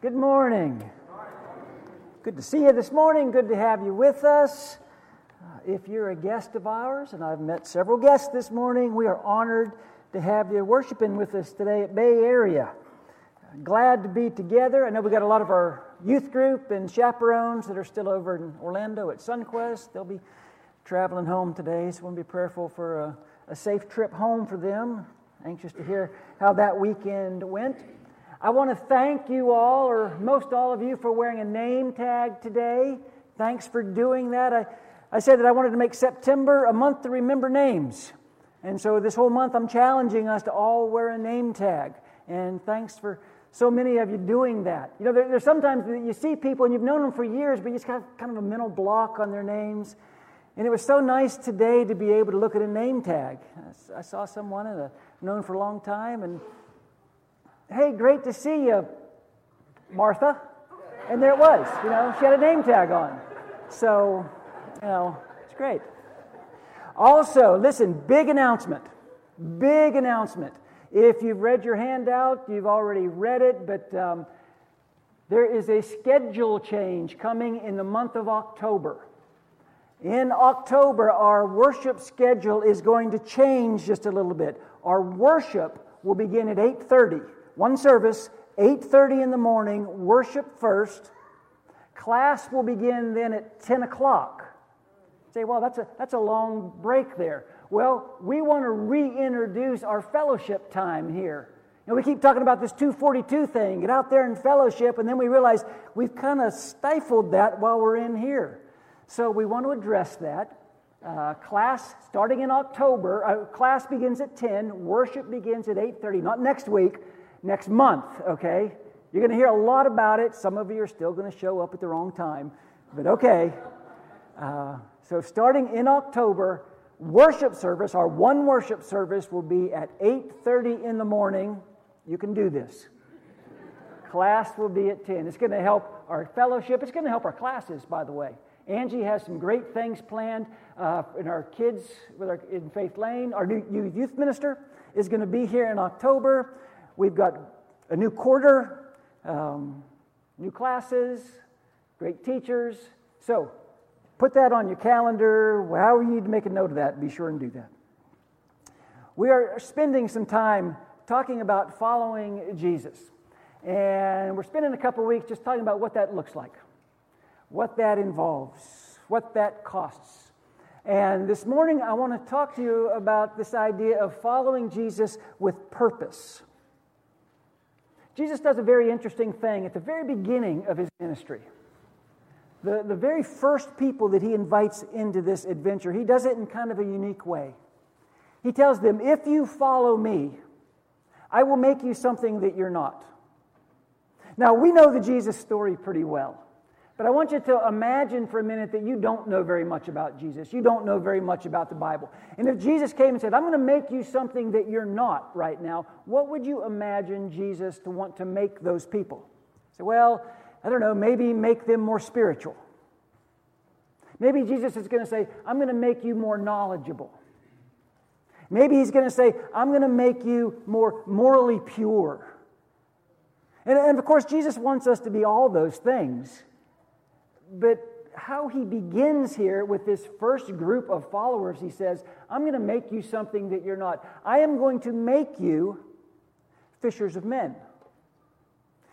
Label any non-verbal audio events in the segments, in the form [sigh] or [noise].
Good morning. Good to see you this morning. Good to have you with us. Uh, if you're a guest of ours, and I've met several guests this morning, we are honored to have you worshiping with us today at Bay Area. Glad to be together. I know we got a lot of our youth group and chaperones that are still over in Orlando at Sunquest. They'll be traveling home today, so we'll be prayerful for a, a safe trip home for them. Anxious to hear how that weekend went. I want to thank you all, or most all of you, for wearing a name tag today. Thanks for doing that. I, I said that I wanted to make September a month to remember names. And so this whole month, I'm challenging us to all wear a name tag. And thanks for so many of you doing that. You know, there, there's sometimes that you see people and you've known them for years, but you just got kind of a mental block on their names. And it was so nice today to be able to look at a name tag. I saw someone that I've known for a long time, and hey, great to see you, Martha. And there it was. You know, she had a name tag on. So, you know, it's great. Also, listen, big announcement. Big announcement. If you've read your handout, you've already read it, but um, there is a schedule change coming in the month of October. In October, our worship schedule is going to change just a little bit. Our worship will begin at 8:30 one service, 8.30 in the morning, worship first. Class will begin then at 10 o'clock. Say, well, that's a, that's a long break there. Well, we want to reintroduce our fellowship time here. You know, we keep talking about this 242 thing, get out there and fellowship, and then we realize we've kind of stifled that while we're in here. So we want to address that. Uh, class starting in October, uh, class begins at 10, worship begins at 8.30, not next week, next month, okay? You're going to hear a lot about it. Some of you are still going to show up at the wrong time, but okay. Uh, so starting in October, worship service, our one worship service will be at 8:30 in the morning. You can do this. Class will be at 10. It's going to help our fellowship. It's going to help our classes, by the way. Angie has some great things planned uh, in our kids with our, in Faith Lane. Our new youth minister is going to be here in October. We've got a new quarter, um, new classes, great teachers. So put that on your calendar. However, you need to make a note of that, be sure and do that. We are spending some time talking about following Jesus. And we're spending a couple weeks just talking about what that looks like, what that involves, what that costs. And this morning, I want to talk to you about this idea of following Jesus with purpose. Jesus does a very interesting thing at the very beginning of his ministry. The, the very first people that he invites into this adventure, he does it in kind of a unique way. He tells them, If you follow me, I will make you something that you're not. Now, we know the Jesus story pretty well. But I want you to imagine for a minute that you don't know very much about Jesus. You don't know very much about the Bible. And if Jesus came and said, I'm going to make you something that you're not right now, what would you imagine Jesus to want to make those people? Say, well, I don't know, maybe make them more spiritual. Maybe Jesus is going to say, I'm going to make you more knowledgeable. Maybe he's going to say, I'm going to make you more morally pure. And, and of course, Jesus wants us to be all those things. But how he begins here with this first group of followers, he says, I'm going to make you something that you're not. I am going to make you fishers of men.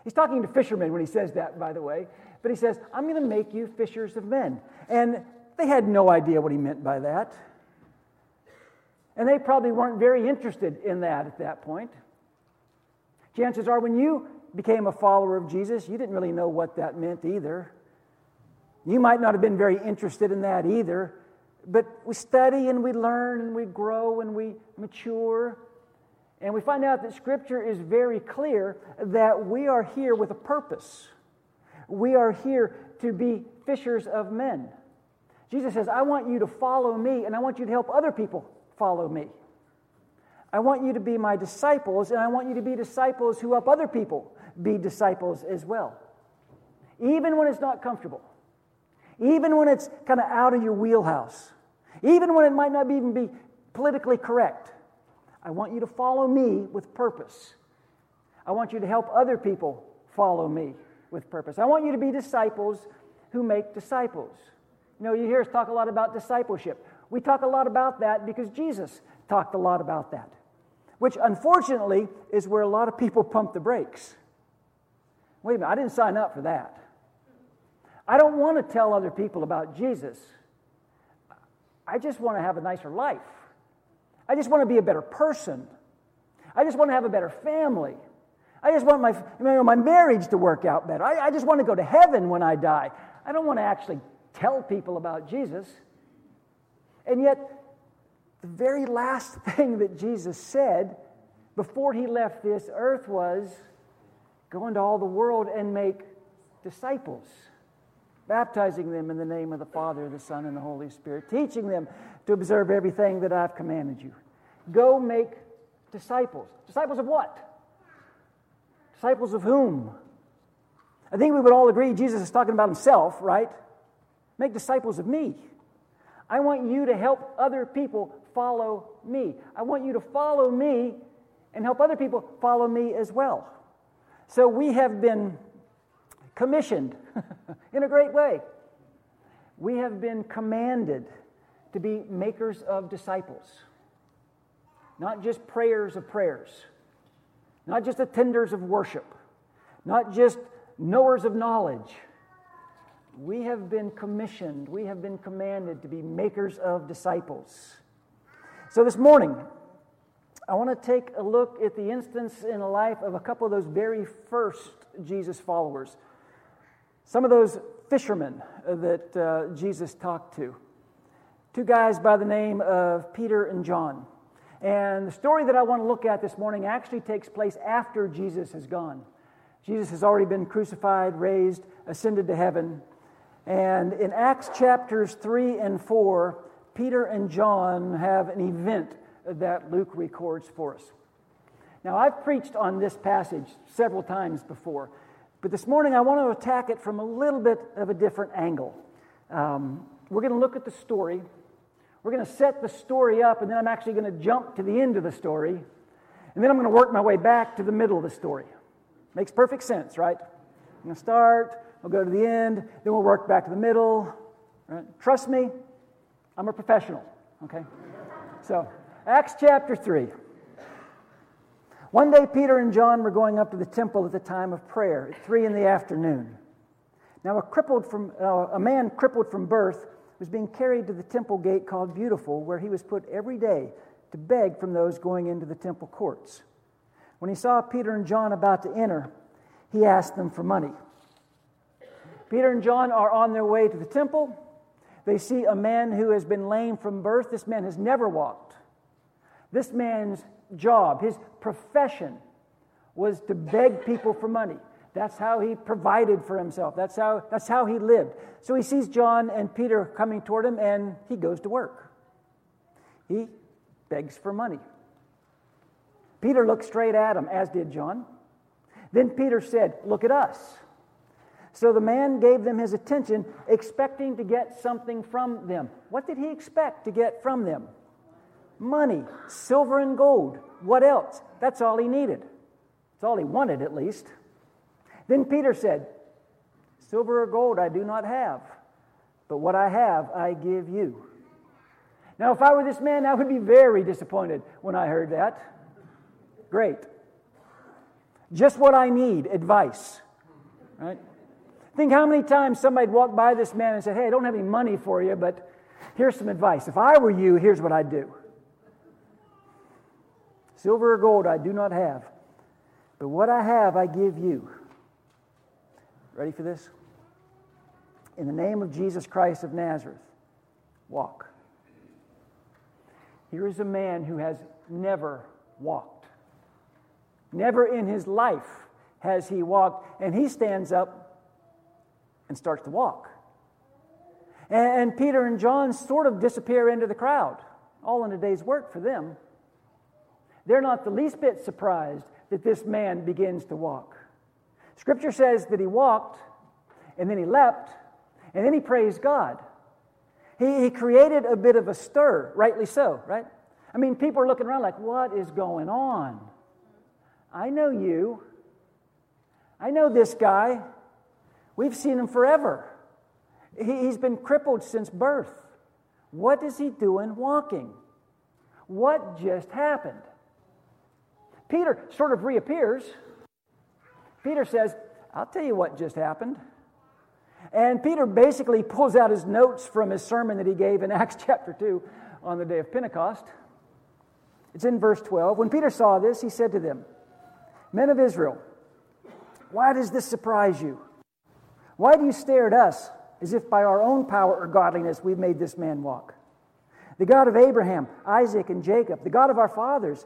He's talking to fishermen when he says that, by the way. But he says, I'm going to make you fishers of men. And they had no idea what he meant by that. And they probably weren't very interested in that at that point. Chances are, when you became a follower of Jesus, you didn't really know what that meant either. You might not have been very interested in that either, but we study and we learn and we grow and we mature. And we find out that Scripture is very clear that we are here with a purpose. We are here to be fishers of men. Jesus says, I want you to follow me and I want you to help other people follow me. I want you to be my disciples and I want you to be disciples who help other people be disciples as well. Even when it's not comfortable even when it's kind of out of your wheelhouse, even when it might not even be politically correct. I want you to follow me with purpose. I want you to help other people follow me. with purpose. I want you to be disciples who make disciples. You know, you hear us talk a lot about discipleship. We talk a lot about that because Jesus talked a lot about that, which unfortunately is where a lot of people pump the brakes. Wait a minute, I didn't sign up for that. I don't want to tell other people about Jesus. I just want to have a nicer life. I just want to be a better person. I just want to have a better family. I just want my, you know, my marriage to work out better. I, I just want to go to heaven when I die. I don't want to actually tell people about Jesus. And yet, the very last [laughs] thing that Jesus said before he left this earth was go into all the world and make disciples, baptizing them in the name of the Father, the Son, and the Holy Spirit, teaching them to observe everything that I've commanded you. Go make disciples. Disciples of what? Disciples of whom? I think we would all agree Jesus is talking about himself, right? Make disciples of me. I want you to help other people follow me. I want you to follow me and help other people follow me as well. So we have been commissioned [laughs] in a great way. We have been commanded to be makers of disciples, not just prayers of prayers, not just attenders of worship, not just knowers of knowledge we have been commissioned, we have been commanded to be makers of disciples. So this morning, I want to take a look at the instance in the life of a couple of those very first Jesus followers. Some of those fishermen that uh, Jesus talked to. Two guys by the name of Peter and John. And the story that I want to look at this morning actually takes place after Jesus has gone. Jesus has already been crucified, raised, ascended to heaven. And in Acts chapters 3 and 4, Peter and John have an event that Luke records for us. Now, I've preached on this passage several times before, but this morning I want to attack it from a little bit of a different angle. Um, we're going to look at the story. We're going to set the story up, and then I'm actually going to jump to the end of the story, and then I'm going to work my way back to the middle of the story. Makes perfect sense, right? I'm going to start, We'll go to the end, then we'll work back to the middle. Right? Trust me, I'm a professional, okay? So, Acts chapter 3. One day, Peter and John were going up to the temple at the time of prayer at 3 in the afternoon. Now, a, crippled from, uh, a man crippled from birth was being carried to the temple gate called Beautiful, where he was put every day to beg from those going into the temple courts. When he saw Peter and John about to enter, he asked them for money. Peter and John are on their way to the temple. They see a man who has been lame from birth. This man has never walked. This man's job, his profession, was to beg people for money. That's how he provided for himself. That's how, that's how he lived. So he sees John and Peter coming toward him and he goes to work. He begs for money. Peter looked straight at him, as did John. Then Peter said, Look at us. So the man gave them his attention, expecting to get something from them. What did he expect to get from them? Money, silver and gold. What else? That's all he needed. That's all he wanted, at least. Then Peter said, Silver or gold I do not have, but what I have I give you. Now, if I were this man, I would be very disappointed when I heard that. Great. Just what I need advice, right? Think how many times somebody'd walk by this man and say, Hey, I don't have any money for you, but here's some advice. If I were you, here's what I'd do. Silver or gold I do not have, but what I have I give you. Ready for this? In the name of Jesus Christ of Nazareth, walk. Here is a man who has never walked. Never in his life has he walked, and he stands up and starts to walk. And Peter and John sort of disappear into the crowd, all in a day's work for them. They're not the least bit surprised that this man begins to walk. Scripture says that he walked, and then he leapt, and then he praised God. He, he created a bit of a stir, rightly so, right? I mean, people are looking around like, what is going on? I know you. I know this guy. We've seen him forever. He's been crippled since birth. What is he doing walking? What just happened? Peter sort of reappears. Peter says, I'll tell you what just happened. And Peter basically pulls out his notes from his sermon that he gave in [laughs] Acts chapter 2 on the day of Pentecost. It's in verse 12. When Peter saw this, he said to them, Men of Israel, why does this surprise you? Why do you stare at us as if by our own power or godliness we've made this man walk? The God of Abraham, Isaac, and Jacob, the God of our fathers,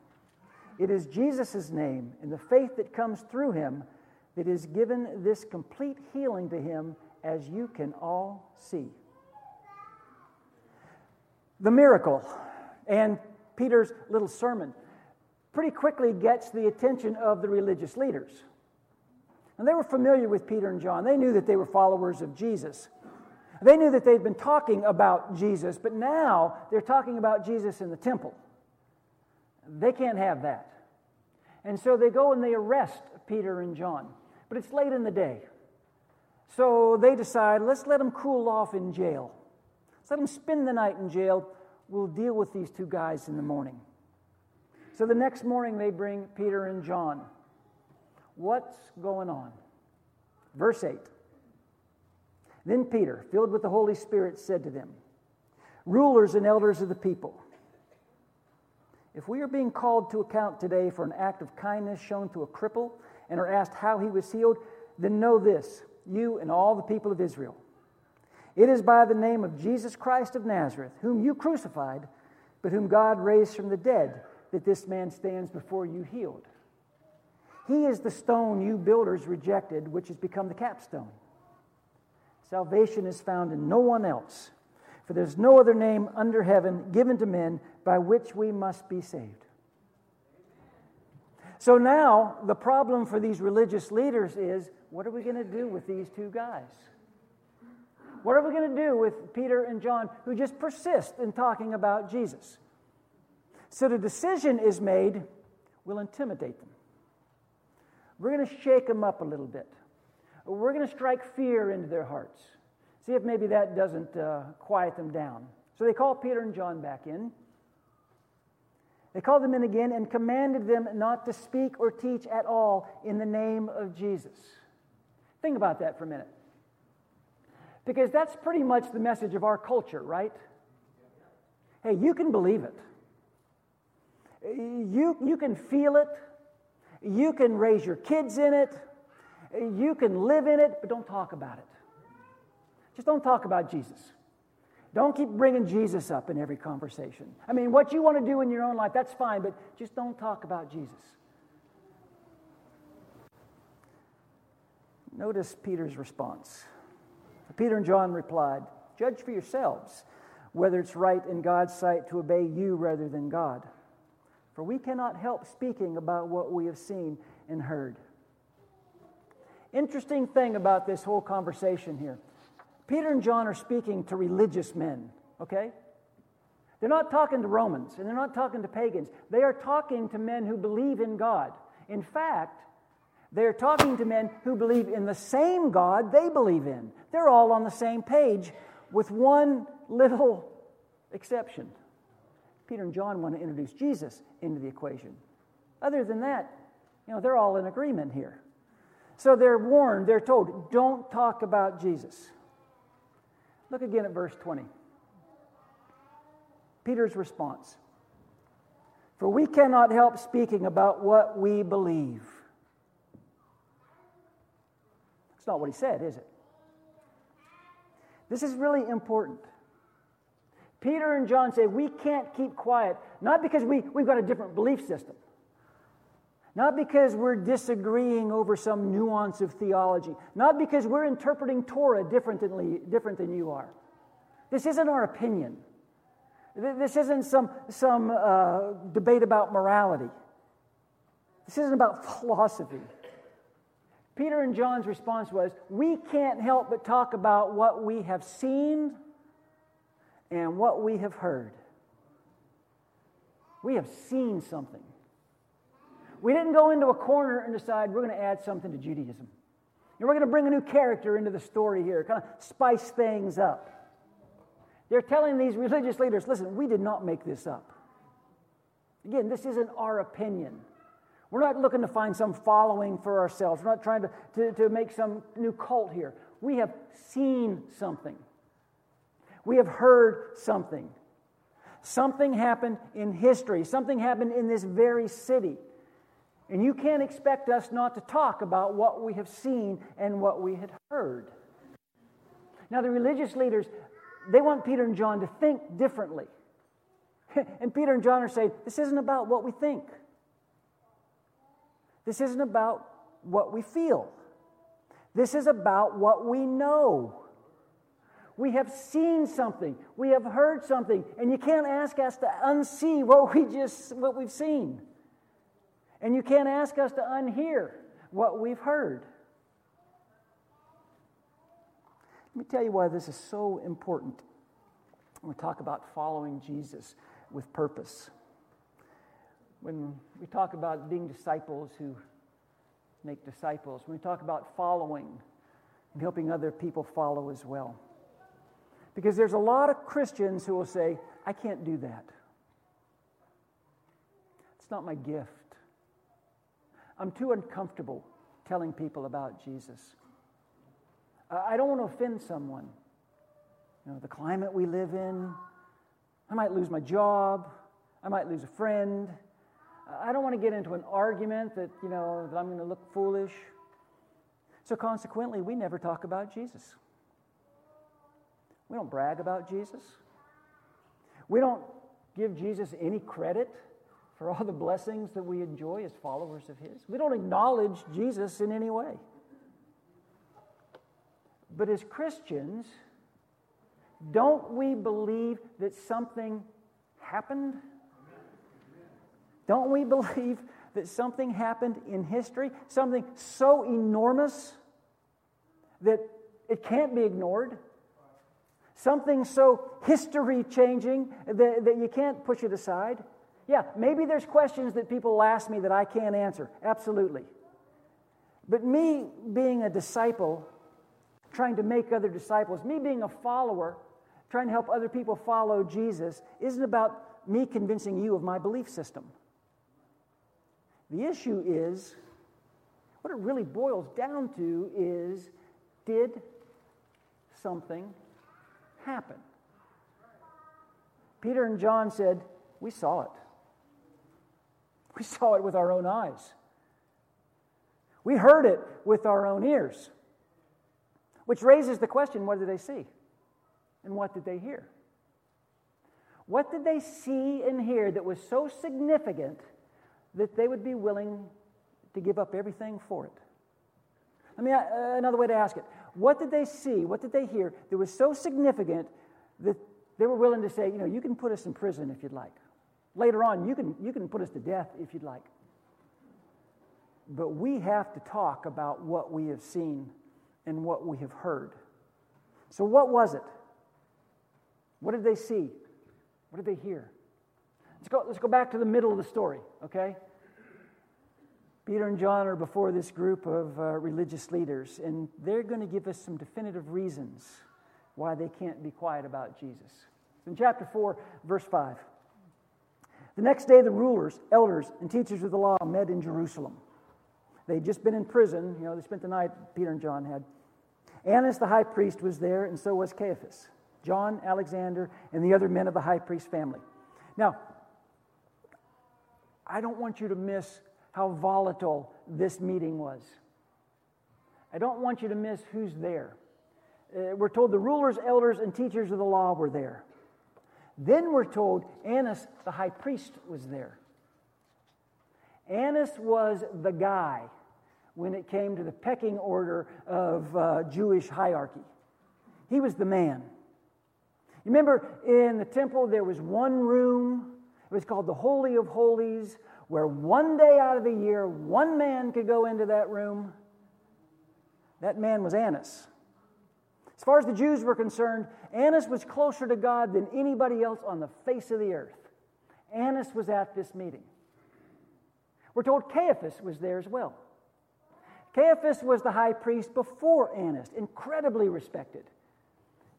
It is Jesus' name and the faith that comes through him that has given this complete healing to him, as you can all see. The miracle and Peter's little sermon pretty quickly gets the attention of the religious leaders. And they were familiar with Peter and John. They knew that they were followers of Jesus. They knew that they'd been talking about Jesus, but now they're talking about Jesus in the temple. They can't have that. And so they go and they arrest Peter and John. But it's late in the day. So they decide, let's let them cool off in jail. Let's let them spend the night in jail. We'll deal with these two guys in the morning. So the next morning they bring Peter and John. What's going on? Verse 8. Then Peter, filled with the Holy Spirit, said to them, Rulers and elders of the people, if we are being called to account today for an act of kindness shown to a cripple and are asked how he was healed, then know this, you and all the people of Israel. It is by the name of Jesus Christ of Nazareth, whom you crucified, but whom God raised from the dead, that this man stands before you healed. He is the stone you builders rejected, which has become the capstone. Salvation is found in no one else, for there's no other name under heaven given to men by which we must be saved. So now the problem for these religious leaders is what are we going to do with these two guys? What are we going to do with Peter and John who just persist in talking about Jesus? So the decision is made we'll intimidate them. We're going to shake them up a little bit. We're going to strike fear into their hearts. See if maybe that doesn't uh, quiet them down. So they call Peter and John back in. They called them in again and commanded them not to speak or teach at all in the name of Jesus. Think about that for a minute. Because that's pretty much the message of our culture, right? Hey, you can believe it. You, you can feel it. You can raise your kids in it. You can live in it, but don't talk about it. Just don't talk about Jesus. Don't keep bringing Jesus up in every conversation. I mean, what you want to do in your own life, that's fine, but just don't talk about Jesus. Notice Peter's response. Peter and John replied, Judge for yourselves whether it's right in God's sight to obey you rather than God. For we cannot help speaking about what we have seen and heard. Interesting thing about this whole conversation here Peter and John are speaking to religious men, okay? They're not talking to Romans and they're not talking to pagans. They are talking to men who believe in God. In fact, they're talking to men who believe in the same God they believe in. They're all on the same page with one little exception. Peter and John want to introduce Jesus into the equation. Other than that, you know, they're all in agreement here. So they're warned, they're told, don't talk about Jesus. Look again at verse 20. Peter's response For we cannot help speaking about what we believe. That's not what he said, is it? This is really important. Peter and John say we can't keep quiet, not because we, we've got a different belief system, Not because we're disagreeing over some nuance of theology. Not because we're interpreting Torah differently, different than you are. This isn't our opinion. This isn't some, some uh, debate about morality. This isn't about [laughs] philosophy. Peter and John's response was We can't help but talk about what we have seen and what we have heard. We have seen something. We didn't go into a corner and decide we're going to add something to Judaism. And we're going to bring a new character into the story here, kind of spice things up. They're telling these religious leaders listen, we did not make this up. Again, this isn't our opinion. We're not looking to find some following for ourselves. We're not trying to, to, to make some new cult here. We have seen something, we have heard something. Something happened in history, something happened in this very city. And you can't expect us not to talk about what we have seen and what we had heard. Now, the religious leaders, they want Peter and John to think differently. [laughs] and Peter and John are saying, this isn't about what we think. This isn't about what we feel. This is about what we know. We have seen something, we have heard something, and you can't ask us to unsee what we just what we've seen. And you can't ask us to unhear what we've heard. Let me tell you why this is so important when we talk about following Jesus with purpose. When we talk about being disciples who make disciples, when we talk about following and helping other people follow as well. Because there's a lot of Christians who will say, I can't do that. It's not my gift. I'm too uncomfortable telling people about Jesus. I don't want to offend someone. You know, the climate we live in, I might lose my job, I might lose a friend. I don't want to get into an argument that, you know, that I'm going to look foolish. So consequently, we never talk about Jesus. We don't brag about Jesus. We don't give Jesus any credit for all the blessings that we enjoy as followers of His. We don't acknowledge Jesus in any way. But as Christians, don't we believe that something happened? Don't we [laughs] believe that something happened in history? Something so enormous that it can't be ignored? Something so history changing that, that you can't push it aside? Yeah, maybe there's questions that people ask me that I can't answer. Absolutely. But me being a disciple, trying to make other disciples, me being a follower, trying to help other people follow Jesus, isn't about me convincing you of my belief system. The issue is what it really boils down to is did something happen? Peter and John said, We saw it. We saw it with our own eyes. We heard it with our own ears. Which raises the question what did they see? And what did they hear? What did they see and hear that was so significant that they would be willing to give up everything for it? I mean, uh, another way to ask it what did they see? What did they hear that was so significant that they were willing to say, you know, you can put us in prison if you'd like. Later on, you can, you can put us to death if you'd like. But we have to talk about what we have seen and what we have heard. So, what was it? What did they see? What did they hear? Let's go, let's go back to the middle of the story, okay? Peter and John are before this group of uh, religious leaders, and they're going to give us some definitive reasons why they can't be quiet about Jesus. In chapter 4, verse 5. The next day, the rulers, elders, and teachers of the law met in Jerusalem. They'd just been in prison. You know, they spent the night, Peter and John had. Annas the high priest was there, and so was Caiaphas, John, Alexander, and the other men of the high priest family. Now, I don't want you to miss how volatile this meeting was. I don't want you to miss who's there. Uh, we're told the rulers, elders, and teachers of the law were there. Then we're told Annas, the high priest, was there. Annas was the guy when it came to the pecking order of uh, Jewish hierarchy. He was the man. You remember in the temple, there was one room, it was called the Holy of Holies, where one day out of the year, one man could go into that room. That man was Annas. As far as the Jews were concerned, Annas was closer to God than anybody else on the face of the earth. Annas was at this meeting. We're told Caiaphas was there as well. Caiaphas was the high priest before Annas, incredibly respected.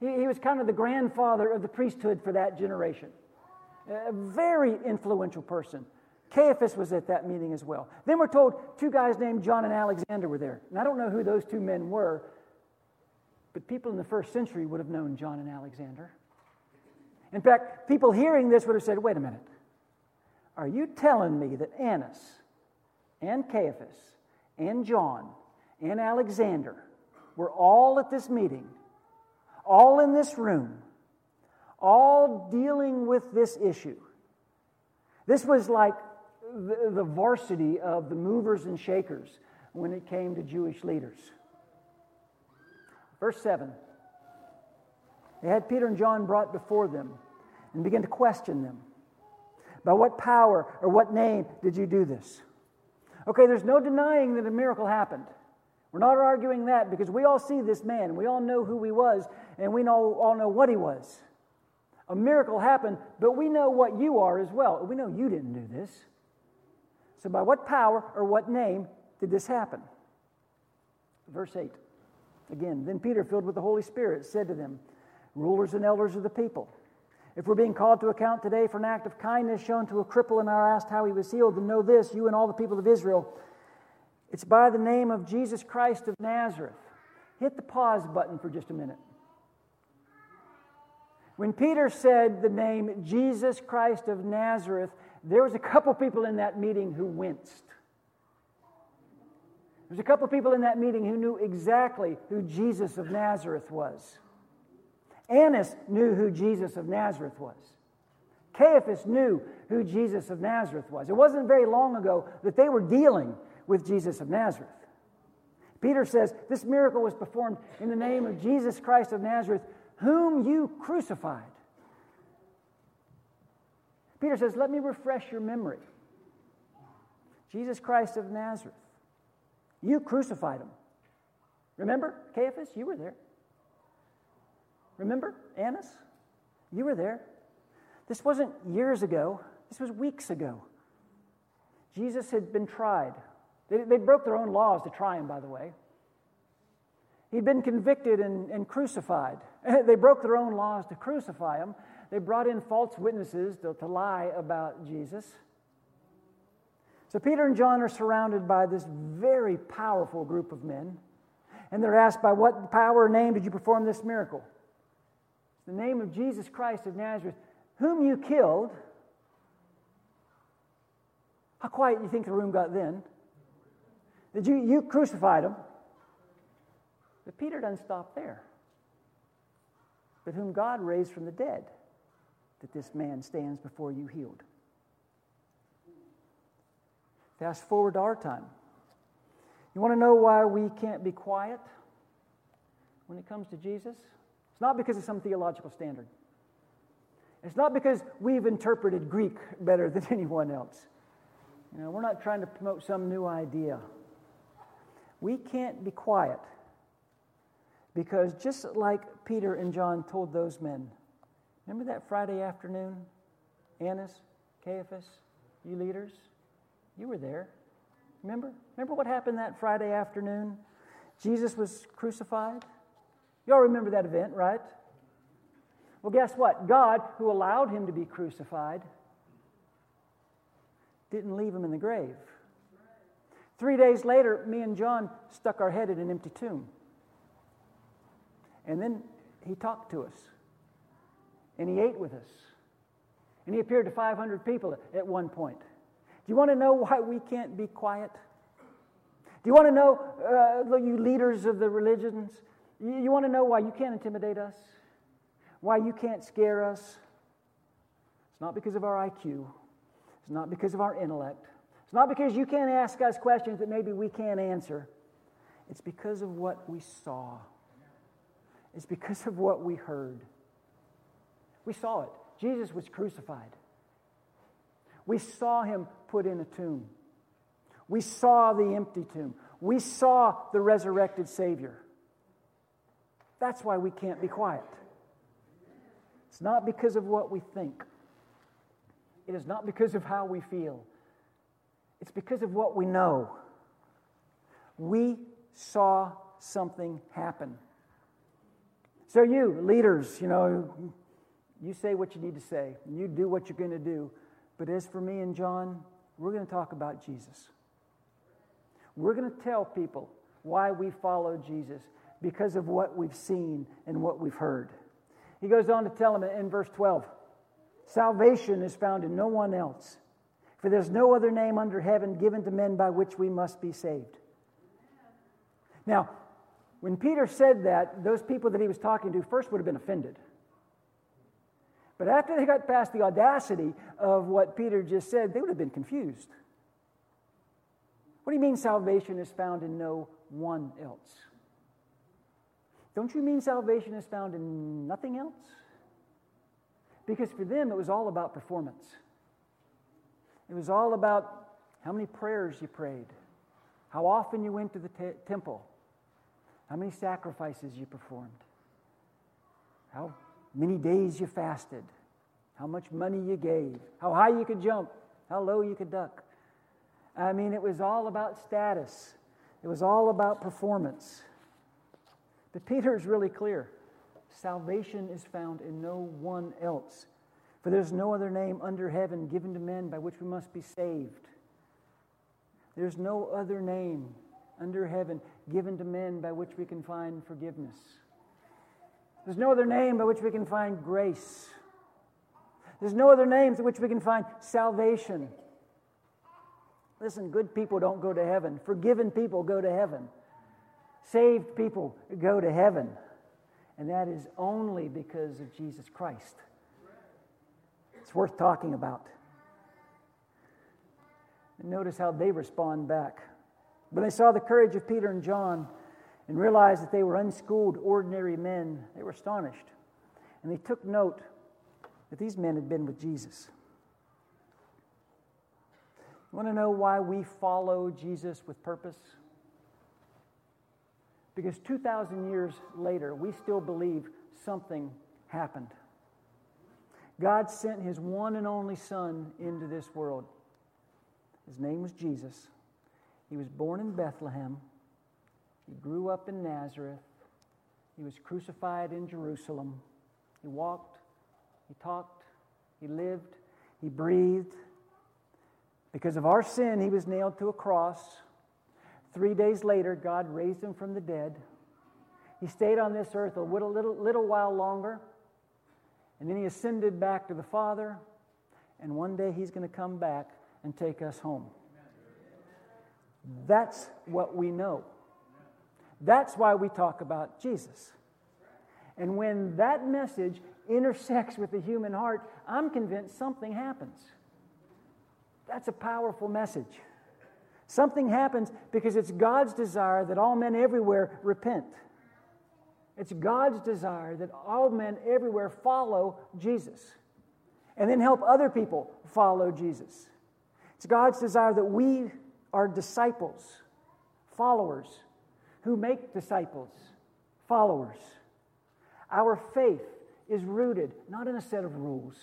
He, he was kind of the grandfather of the priesthood for that generation. A very influential person. Caiaphas was at that meeting as well. Then we're told two guys named John and Alexander were there. And I don't know who those two men were, but people in the first century would have known John and Alexander. In fact, people hearing this would have said, wait a minute. Are you telling me that Annas and Caiaphas and John and Alexander were all at this meeting, all in this room, all dealing with this issue? This was like the, the varsity of the movers and shakers when it came to Jewish leaders. Verse 7 They had Peter and John brought before them and began to question them. By what power or what name did you do this? Okay, there's no denying that a miracle happened. We're not arguing that because we all see this man. We all know who he was, and we know, all know what he was. A miracle happened, but we know what you are as well. We know you didn't do this. So, by what power or what name did this happen? Verse 8. Again, then Peter, filled with the Holy Spirit, said to them, Rulers and elders of the people, if we're being called to account today for an act of kindness shown to a cripple and are asked how he was healed, then know this, you and all the people of Israel, it's by the name of Jesus Christ of Nazareth. Hit the pause button for just a minute. When Peter said the name Jesus Christ of Nazareth, there was a couple people in that meeting who winced. There's a couple of people in that meeting who knew exactly who Jesus of Nazareth was. Annas knew who Jesus of Nazareth was. Caiaphas knew who Jesus of Nazareth was. It wasn't very long ago that they were dealing with Jesus of Nazareth. Peter says, This miracle was performed in the name of Jesus Christ of Nazareth, whom you crucified. Peter says, Let me refresh your memory. Jesus Christ of Nazareth. You crucified him. Remember, Caiaphas? You were there. Remember, Annas? You were there. This wasn't years ago, this was weeks ago. Jesus had been tried. They, they broke their own laws to try him, by the way. He'd been convicted and, and crucified. [laughs] they broke their own laws to crucify him. They brought in false witnesses to, to lie about Jesus. So Peter and John are surrounded by this very powerful group of men. And they're asked, By what power or name did you perform this miracle? It's the name of Jesus Christ of Nazareth, whom you killed. How quiet do you think the room got then? Did you, you crucified him? But Peter doesn't stop there. But whom God raised from the dead, that this man stands before you healed. Fast forward to our time. You want to know why we can't be quiet when it comes to Jesus? It's not because of some theological standard. It's not because we've interpreted Greek better [laughs] than anyone else. You know, we're not trying to promote some new idea. We can't be quiet because just like Peter and John told those men, remember that Friday afternoon? Annas, Caiaphas, you leaders? You were there. Remember? Remember what happened that Friday afternoon? Jesus was crucified. You all remember that event, right? Well, guess what? God, who allowed him to be crucified, didn't leave him in the grave. Three days later, me and John stuck our head in an empty tomb. And then he talked to us. And he ate with us. And he appeared to 500 people at one point. Do you want to know why we can't be quiet? Do you want to know, uh, you leaders of the religions, you, you want to know why you can't intimidate us? Why you can't scare us? It's not because of our IQ. It's not because of our intellect. It's not because you can't ask us questions that maybe we can't answer. It's because of what we saw. It's because of what we heard. We saw it. Jesus was crucified. We saw him put in a tomb. We saw the empty tomb. We saw the resurrected Savior. That's why we can't be quiet. It's not because of what we think, it is not because of how we feel, it's because of what we know. We saw something happen. So, you, leaders, you know, you say what you need to say, you do what you're going to do. But as for me and John, we're going to talk about Jesus. We're going to tell people why we follow Jesus because of what we've seen and what we've heard. He goes on to tell them in verse 12 Salvation is found in no one else, for there's no other name under heaven given to men by which we must be saved. Now, when Peter said that, those people that he was talking to first would have been offended. But after they got past the audacity of what Peter just said, they would have been confused. What do you mean salvation is found in no one else? Don't you mean salvation is found in nothing else? Because for them, it was all about performance. It was all about how many prayers you prayed, how often you went to the t- temple, how many sacrifices you performed, how many days you fasted, how much money you gave, how high you could jump, how low you could duck. I mean, it was all about status, it was all about performance. But Peter is really clear salvation is found in no one else. For there's no other name under heaven given to men by which we must be saved. There's no other name under heaven given to men by which we can find forgiveness. There's no other name by which we can find grace. There's no other name by which we can find salvation. Listen, good people don't go to heaven. Forgiven people go to heaven. Saved people go to heaven. And that is only because of Jesus Christ. It's worth talking about. Notice how they respond back. When they saw the courage of Peter and John and realized that they were unschooled, ordinary men, they were astonished. And they took note that these men had been with Jesus. You want to know why we follow Jesus with purpose? Because 2,000 years later, we still believe something happened. God sent his one and only Son into this world. His name was Jesus. He was born in Bethlehem. He grew up in Nazareth. He was crucified in Jerusalem. He walked, he talked, he lived, he breathed. Because of our sin, he was nailed to a cross. Three days later, God raised him from the dead. He stayed on this earth a little, little, little while longer, and then he ascended back to the Father, and one day he's going to come back and take us home. That's what we know. That's why we talk about Jesus. And when that message intersects with the human heart, I'm convinced something happens. That's a powerful message. Something happens because it's God's desire that all men everywhere repent. It's God's desire that all men everywhere follow Jesus and then help other people follow Jesus. It's God's desire that we are disciples, followers, who make disciples, followers. Our faith is rooted not in a set of rules,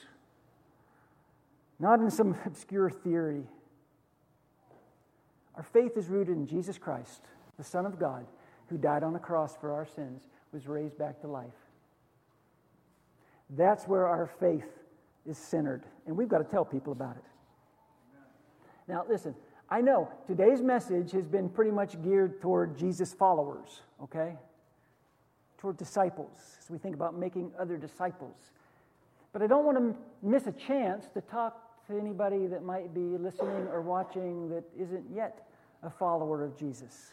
not in some [laughs] obscure theory our faith is rooted in Jesus Christ, the Son of God, who died on the cross for our sins, was raised back to life. That's where our faith is centered, and we've got to tell people about it. Now, listen, I know today's message has been pretty much geared toward Jesus followers, okay? Toward disciples, as we think about making other disciples. But I don't want to miss a chance to talk to anybody that might be listening or watching that isn't yet a follower of Jesus.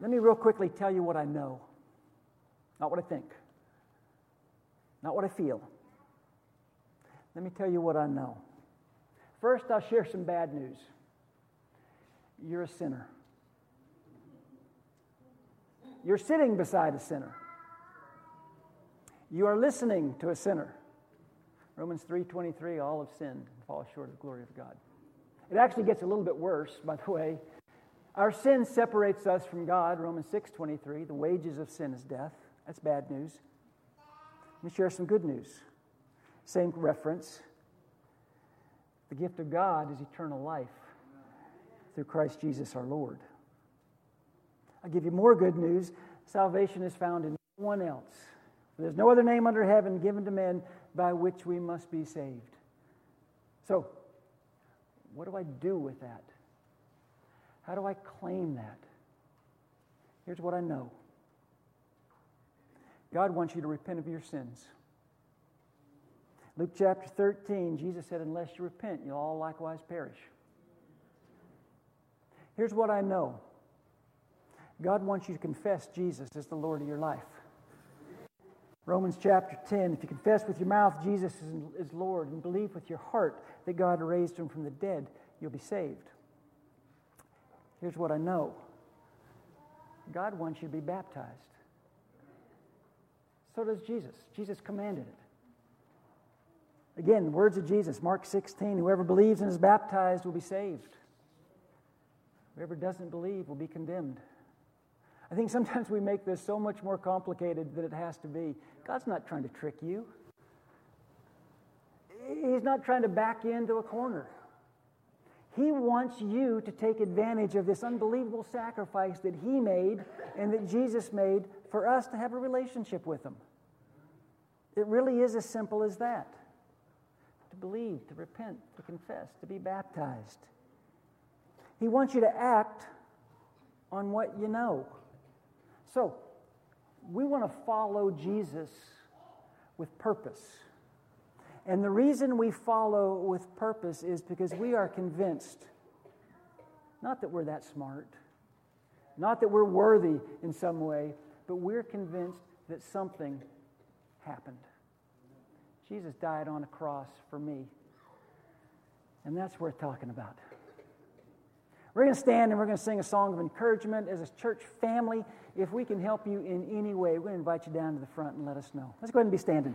Let me real quickly tell you what I know, not what I think, not what I feel. Let me tell you what I know. First, I'll share some bad news. You're a sinner. You're sitting beside a sinner. You are listening to a sinner. Romans 3:23 all have sinned and fall short of the glory of God. It actually gets a little bit worse, by the way. Our sin separates us from God, Romans 6:23. The wages of sin is death. That's bad news. Let me share some good news. Same reference. The gift of God is eternal life through Christ Jesus our Lord. I'll give you more good news. Salvation is found in no one else. There's no other name under heaven given to men by which we must be saved. So, what do I do with that? How do I claim that? Here's what I know God wants you to repent of your sins. Luke chapter 13, Jesus said, Unless you repent, you'll all likewise perish. Here's what I know God wants you to confess Jesus as the Lord of your life. Romans chapter 10 if you confess with your mouth Jesus is, Lord and believe with your heart that God raised him from the dead, you'll be saved. Here's what I know God wants you to be baptized. So does Jesus. Jesus commanded it. Again, words of Jesus, Mark 16 whoever believes and is baptized will be saved. Whoever doesn't believe will be condemned. I think sometimes we make this so much more complicated than it has to be. God's not trying to trick you, He's not trying to back you into a corner. He wants you to take advantage of this unbelievable sacrifice that He made and that Jesus made for us to have a relationship with Him. It really is as simple as that to believe, to repent, to confess, to be baptized. He wants you to act on what you know. So, we want to follow Jesus with purpose. And the reason we follow with purpose is because we are convinced not that we're that smart, not that we're worthy in some way, but we're convinced that something happened. Jesus died on a cross for me. And that's worth talking about. We're going to stand and we're going to sing a song of encouragement as a church family. If we can help you in any way, we're going to invite you down to the front and let us know. Let's go ahead and be standing.